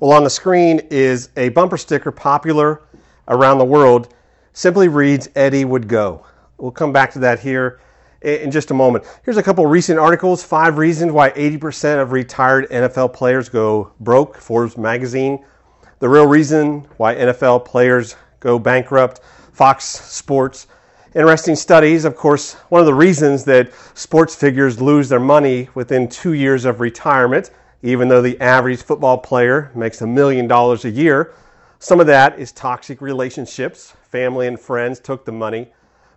Well, on the screen is a bumper sticker popular around the world. Simply reads Eddie would go. We'll come back to that here in just a moment. Here's a couple recent articles Five reasons why 80% of retired NFL players go broke, Forbes magazine. The real reason why NFL players go bankrupt, Fox Sports. Interesting studies. Of course, one of the reasons that sports figures lose their money within two years of retirement even though the average football player makes a million dollars a year. Some of that is toxic relationships. Family and friends took the money.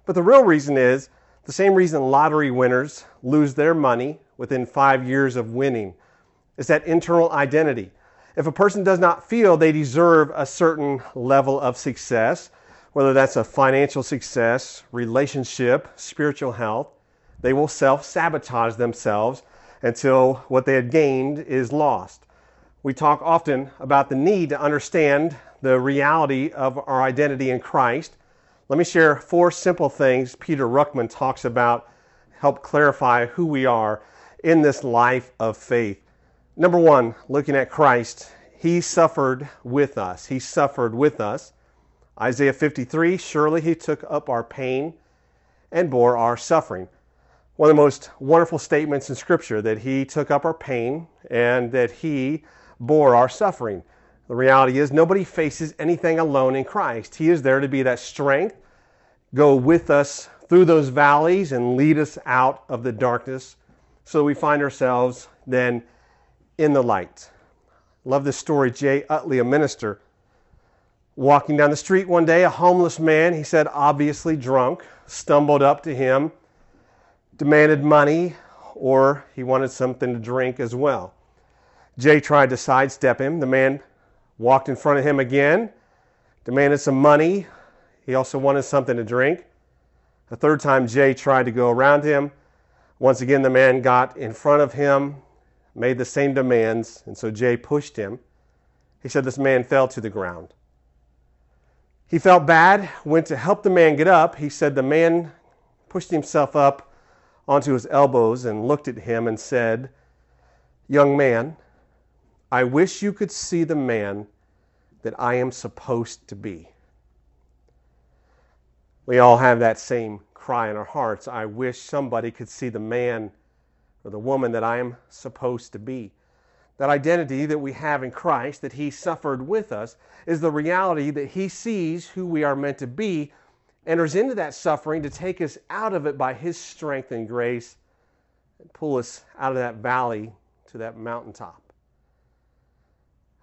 But the real reason is the same reason lottery winners lose their money within five years of winning is that internal identity. If a person does not feel they deserve a certain level of success, whether that's a financial success, relationship, spiritual health, they will self sabotage themselves until what they had gained is lost. We talk often about the need to understand the reality of our identity in Christ. Let me share four simple things Peter Ruckman talks about, help clarify who we are in this life of faith. Number one, looking at Christ, He suffered with us. He suffered with us. Isaiah 53 Surely He took up our pain and bore our suffering one of the most wonderful statements in Scripture that He took up our pain and that He bore our suffering. The reality is, nobody faces anything alone in Christ. He is there to be that strength, go with us through those valleys, and lead us out of the darkness so we find ourselves then in the light. Love this story. Jay Utley, a minister, walking down the street one day, a homeless man, he said, obviously drunk, stumbled up to him demanded money or he wanted something to drink as well. Jay tried to sidestep him. The man walked in front of him again, demanded some money. He also wanted something to drink. The third time, Jay tried to go around him. Once again, the man got in front of him, made the same demands, and so Jay pushed him. He said this man fell to the ground. He felt bad, went to help the man get up. He said the man pushed himself up onto his elbows and looked at him and said, Young man, I wish you could see the man that I am supposed to be. We all have that same cry in our hearts. I wish somebody could see the man or the woman that I am supposed to be. That identity that we have in Christ, that He suffered with us, is the reality that He sees who we are meant to be enters into that suffering to take us out of it by His strength and grace and pull us out of that valley to that mountaintop.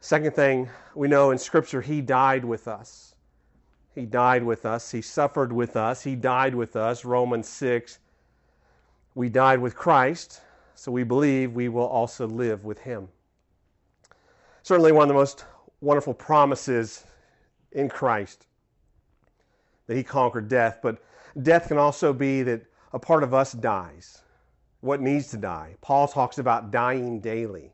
Second thing we know in Scripture, He died with us. He died with us. He suffered with us. He died with us. Romans 6. We died with Christ, so we believe we will also live with Him. Certainly, one of the most wonderful promises in Christ that he conquered death, but death can also be that a part of us dies. What needs to die? Paul talks about dying daily.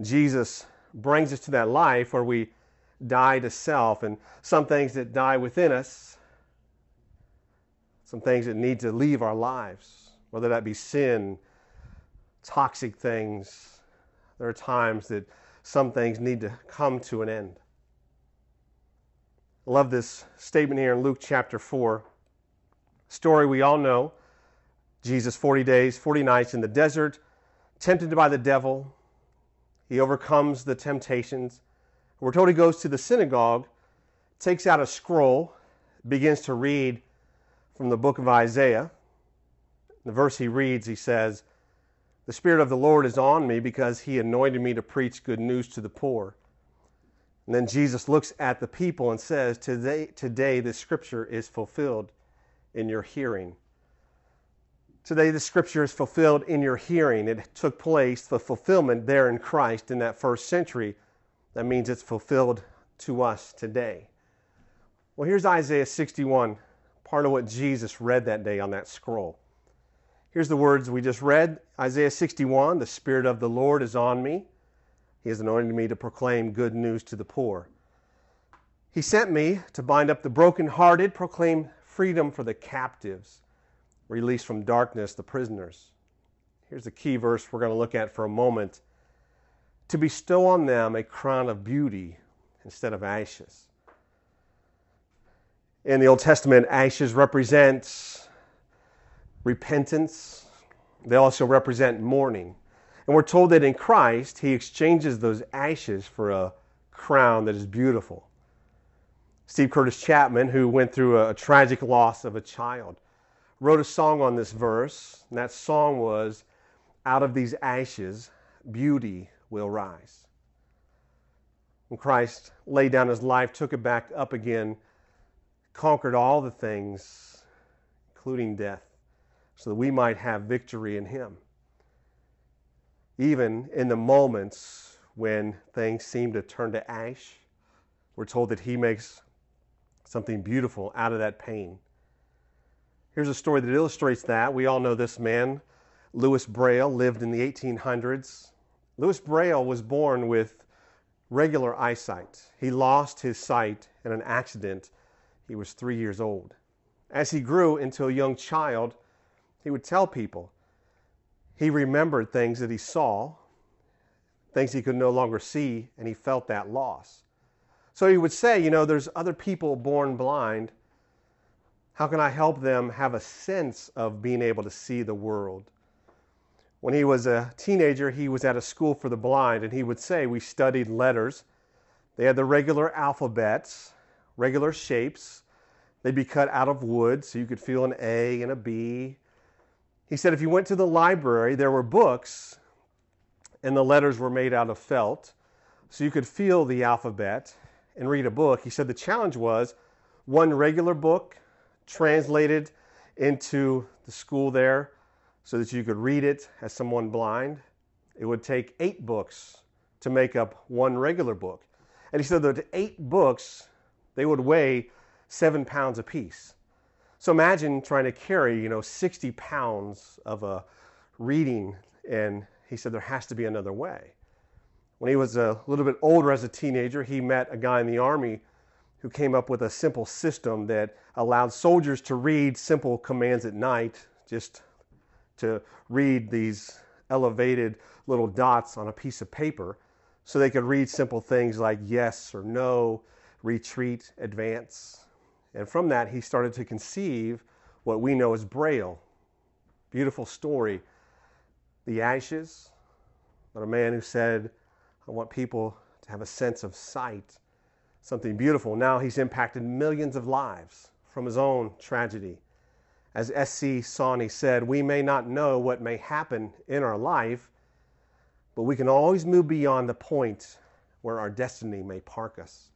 Jesus brings us to that life where we die to self and some things that die within us, some things that need to leave our lives, whether that be sin, toxic things. There are times that some things need to come to an end. Love this statement here in Luke chapter 4. Story we all know. Jesus 40 days, 40 nights in the desert, tempted by the devil. He overcomes the temptations. We're told he goes to the synagogue, takes out a scroll, begins to read from the book of Isaiah. The verse he reads, he says, The Spirit of the Lord is on me because he anointed me to preach good news to the poor. And then Jesus looks at the people and says, Today, today the scripture is fulfilled in your hearing. Today the scripture is fulfilled in your hearing. It took place, the fulfillment there in Christ in that first century. That means it's fulfilled to us today. Well, here's Isaiah 61, part of what Jesus read that day on that scroll. Here's the words we just read Isaiah 61 The Spirit of the Lord is on me he has anointed me to proclaim good news to the poor. He sent me to bind up the brokenhearted, proclaim freedom for the captives, release from darkness the prisoners. Here's the key verse we're going to look at for a moment. to bestow on them a crown of beauty instead of ashes. In the Old Testament, ashes represent repentance. They also represent mourning. And we're told that in Christ, he exchanges those ashes for a crown that is beautiful. Steve Curtis Chapman, who went through a, tragic loss of a child, wrote a song on this verse, and that song was Out of these ashes, beauty will rise. When Christ laid down his life, took it back up again, conquered all the things, including death, so that we might have victory in him. Even in the moments when things seem to turn to ash, we're told that he makes something beautiful out of that pain. Here's a story that illustrates that. We all know this man, Louis Braille, lived in the 1800s. Louis Braille was born with regular eyesight. He lost his sight in an accident. He was three years old. As he grew into a young child, he would tell people he remembered things that he saw, things he could no longer see, and he felt that loss. So he would say, you know, there's other people born blind. How can I help them have a sense of being able to see the world? When he was a teenager, he was at a school for the blind, and he would say, We studied letters. They had the regular alphabets, regular shapes. They'd be cut out of wood, so you could feel an A and a B. He said, If you went to the library, there were books, and the letters were made out of felt, so you could feel the alphabet and read a book. He said the challenge was one regular book translated into the school there so that you could read it as someone blind. It would take eight books to make up one regular book. And he said that eight books, they would weigh seven pounds apiece. So imagine trying to carry, you know, 60 pounds of a reading. And he said there has to be another way. When he was a little bit older as a teenager, he met a guy in the army who came up with a simple system that allowed soldiers to read simple commands at night, just to read these elevated little dots on a piece of paper so they could read simple things like yes or no, retreat, advance. And from that, he started to conceive what we know as Braille. Beautiful story. The ashes, but a man who said, I want people to have a sense of sight, something beautiful. Now he's impacted millions of lives from his own tragedy as S.C. Sawney said, we may not know what may happen in our life, but we can always move beyond the point where our destiny may park us.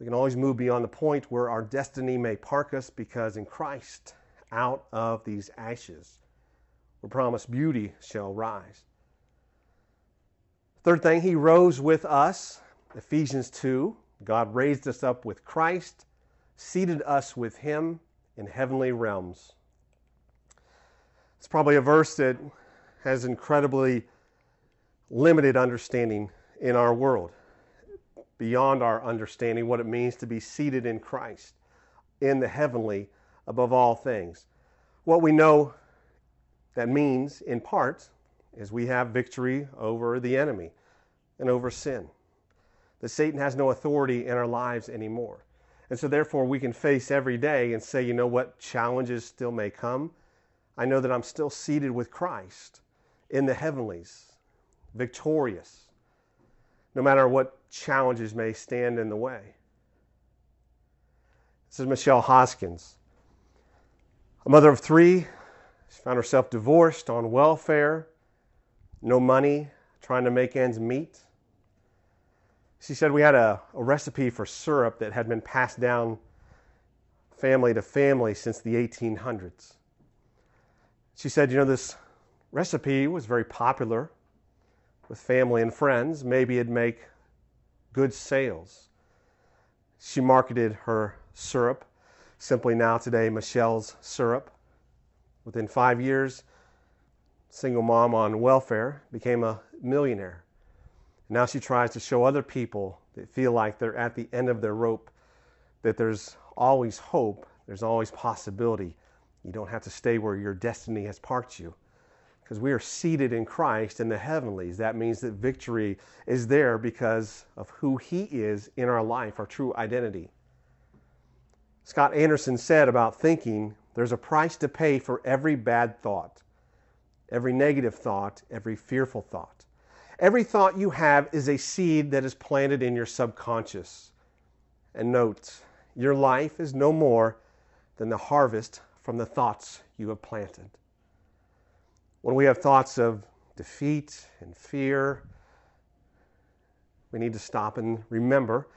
We can always move beyond the point where our destiny may park us because in Christ, out of these ashes, we're promised beauty shall rise. Third thing, he rose with us. Ephesians 2. God raised us up with Christ, seated us with him in heavenly realms. It's probably a verse that has incredibly limited understanding in our world, beyond our understanding what it means to be seated in Christ, in the heavenly above all things. What we know that means, in part, is we have victory over the enemy and over sin. That Satan has no authority in our lives anymore. And so, therefore, we can face every day and say, you know what, challenges still may come. I know that I'm still seated with Christ in the heavenlies, victorious, no matter what challenges may stand in the way. This is Michele Hoskins, a mother of three. She found herself divorced on welfare, no money, trying to make ends meet. She said we had a, a recipe for syrup that had been passed down family to family since the 1800s. She said, you know, this recipe was very popular with family and friends. Maybe it'd make good sales. She marketed her syrup, simply now today Michele's syrup. Within five years, single mom on welfare became a millionaire. Now she tries to show other people that feel like they're at the end of their rope that there's always hope, there's always possibility. You don't have to stay where your destiny has parked you because we are seated in Christ in the heavenlies. That means that victory is there because of who He is in our life, our true identity. Scott Anderson said about thinking there's a price to pay for every bad thought, every negative thought, every fearful thought. Every thought you have is a seed that is planted in your subconscious. And note, your life is no more than the harvest from the thoughts you have planted. When we have thoughts of defeat and fear, we need to stop and remember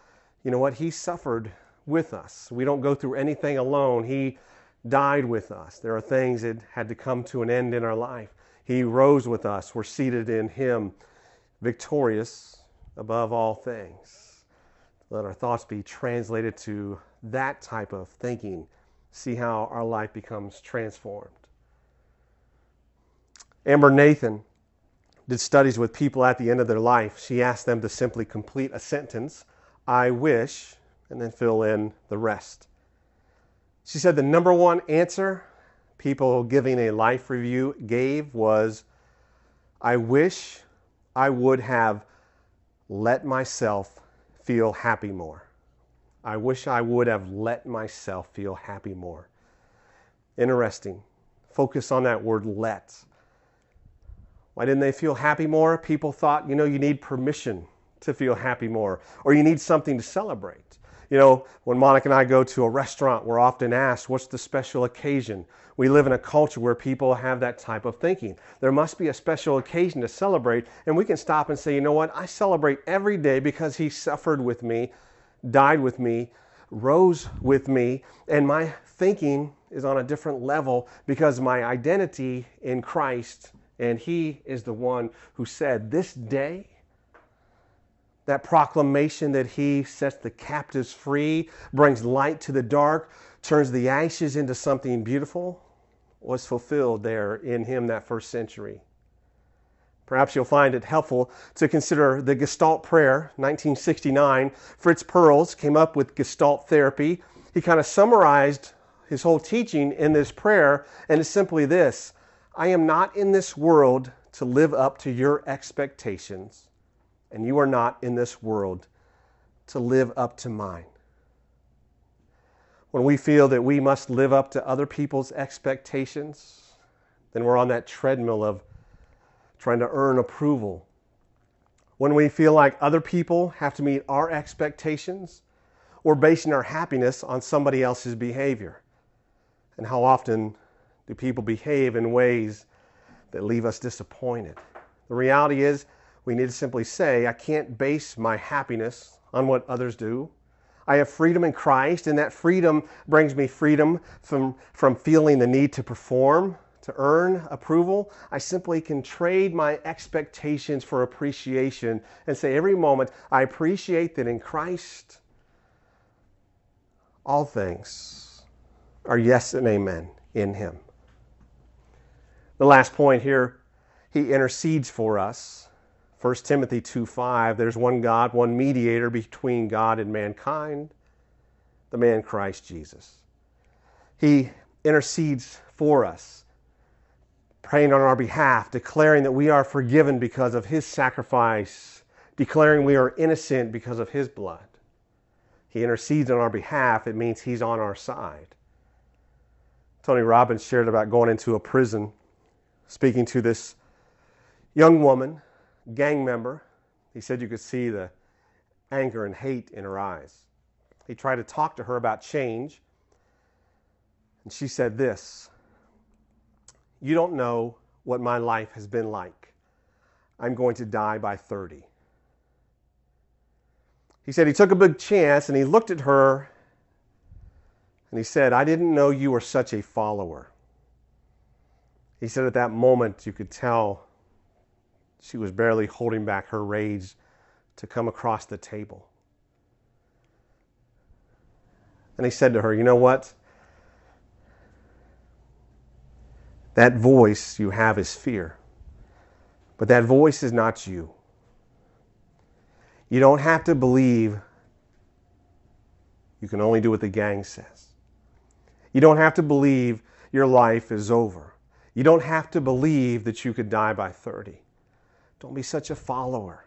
you know what? He suffered with us. We don't go through anything alone. He died with us. There are things that had to come to an end in our life. He rose with us. We're seated in Him, victorious above all things. Let our thoughts be translated to that type of thinking. See how our life becomes transformed. Amber Nathan did studies with people at the end of their life. She asked them to simply complete a sentence I wish, and then fill in the rest. She said the number one answer people giving a life review gave was I wish I would have let myself feel happy more. I wish I would have let myself feel happy more. Interesting. Focus on that word let. Why didn't they feel happy more? People thought, you know, you need permission to feel happy more, or you need something to celebrate. You know, when Monica and I go to a restaurant, we're often asked, What's the special occasion? We live in a culture where people have that type of thinking. There must be a special occasion to celebrate, and we can stop and say, You know what? I celebrate every day because He suffered with me, died with me, rose with me, and my thinking is on a different level because my identity in Christ and he is the one who said, This day, that proclamation that he sets the captives free, brings light to the dark, turns the ashes into something beautiful, was fulfilled there in him that first century. Perhaps you'll find it helpful to consider the Gestalt Prayer, 1969. Fritz Perls came up with Gestalt therapy. He kind of summarized his whole teaching in this prayer, and it's simply this I am not in this world to live up to your expectations, and you are not in this world to live up to mine. When we feel that we must live up to other people's expectations, then we're on that treadmill of trying to earn approval. When we feel like other people have to meet our expectations, we're basing our happiness on somebody else's behavior. And how often do people behave in ways that leave us disappointed? The reality is, we need to simply say, I can't base my happiness on what others do. I have freedom in Christ, and that freedom brings me freedom from, from feeling the need to perform, to earn approval. I simply can trade my expectations for appreciation and say every moment, I appreciate that in Christ, all things are yes and amen in Him. The last point here, he intercedes for us. 1 Timothy 2 5, there's one God, one mediator between God and mankind, the man Christ Jesus. He intercedes for us, praying on our behalf, declaring that we are forgiven because of his sacrifice, declaring we are innocent because of his blood. He intercedes on our behalf, it means he's on our side. Tony Robbins shared about going into a prison speaking to this young woman, gang member. He said you could see the anger and hate in her eyes. He tried to talk to her about change, and she said this You don't know what my life has been like. I'm going to die by 30. He said he took a big chance and he looked at her and he said, I didn't know you were such a follower. He said at that moment you could tell she was barely holding back her rage to come across the table. And he said to her, You know what? That voice you have is fear, but that voice is not you. You don't have to believe you can only do what the gang says. You don't have to believe your life is over. You don't have to believe that you could die by 30. Don't be such a follower.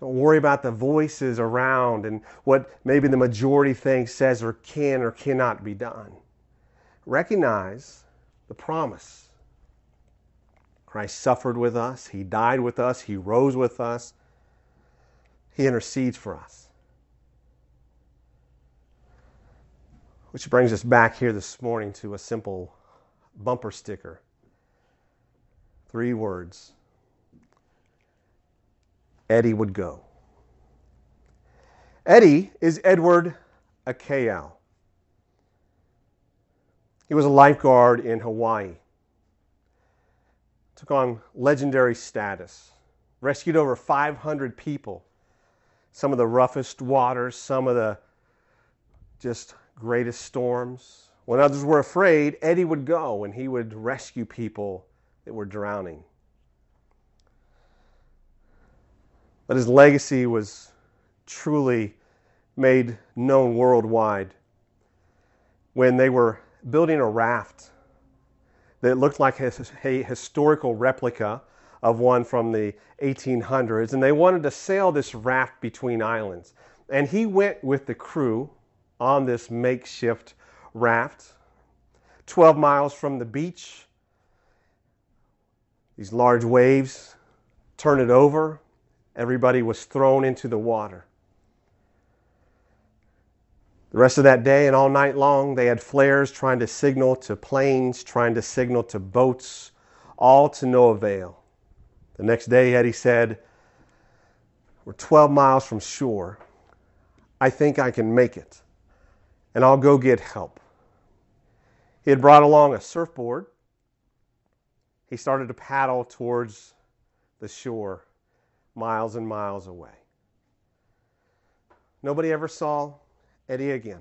Don't worry about the voices around and what maybe the majority thinks says or can or cannot be done. Recognize the promise. Christ suffered with us, He died with us, He rose with us, He intercedes for us. Which brings us back here this morning to a simple bumper sticker. Three words Eddie would go. Eddie is Edward Aikau. He was a lifeguard in Hawaii. Took on legendary status. Rescued over 500 people. Some of the roughest waters, some of the just greatest storms. When others were afraid, Eddie would go and he would rescue people that were drowning. But his legacy was truly made known worldwide when they were building a raft that looked like a historical replica of one from the 1800s, and they wanted to sail this raft between islands. And he went with the crew on this makeshift raft, 12 miles from the beach. These large waves turn it over, everybody was thrown into the water. The rest of that day and all night long, they had flares trying to signal to planes, trying to signal to boats, all to no avail. The next day, Eddie said, We're 12 miles from shore. I think I can make it, and I'll go get help. He had brought along a surfboard. He started to paddle towards the shore miles and miles away. Nobody ever saw Eddie again.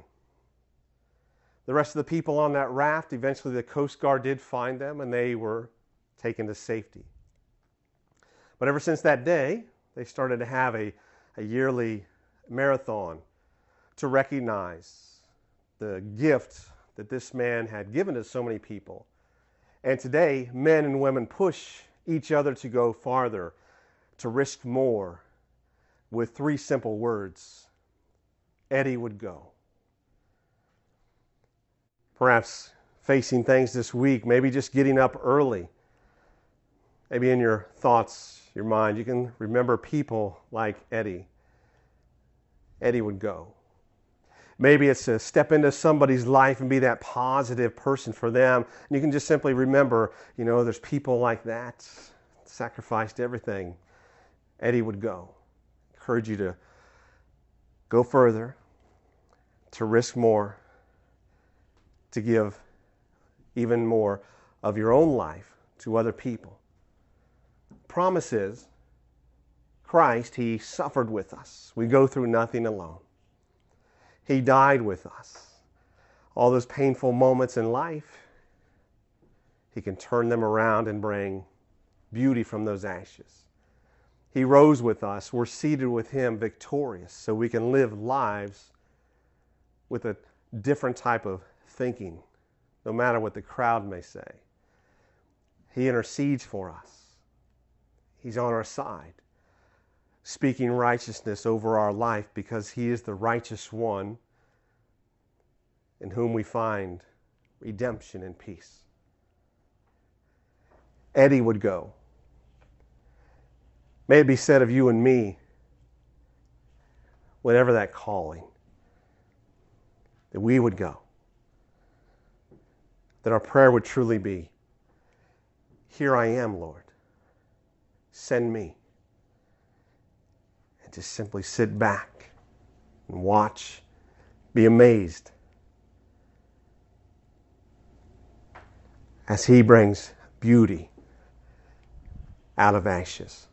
The rest of the people on that raft, eventually the Coast Guard did find them and they were taken to safety. But ever since that day, they started to have a, a yearly marathon to recognize the gift that this man had given to so many people. And today, men and women push each other to go farther to risk more with three simple words Eddie would go. Perhaps facing things this week, maybe just getting up early. Maybe in your thoughts, your mind, you can remember people like Eddie. Eddie would go. Maybe it's to step into somebody's life and be that positive person for them. And you can just simply remember, you know, there's people like that, sacrificed everything Eddie would go. Encourage you to go further, to risk more, to give even more of your own life to other people. Promises Christ, He suffered with us. We go through nothing alone. He died with us. All those painful moments in life, He can turn them around and bring beauty from those ashes. He rose with us. We're seated with Him victorious so we can live lives with a different type of thinking, no matter what the crowd may say. He intercedes for us, He's on our side, speaking righteousness over our life because He is the righteous one in whom we find redemption and peace. Eddie would go. May it be said of you and me, whatever that calling, that we would go. That our prayer would truly be Here I am, Lord. Send me. And just simply sit back and watch, be amazed as He brings beauty out of ashes.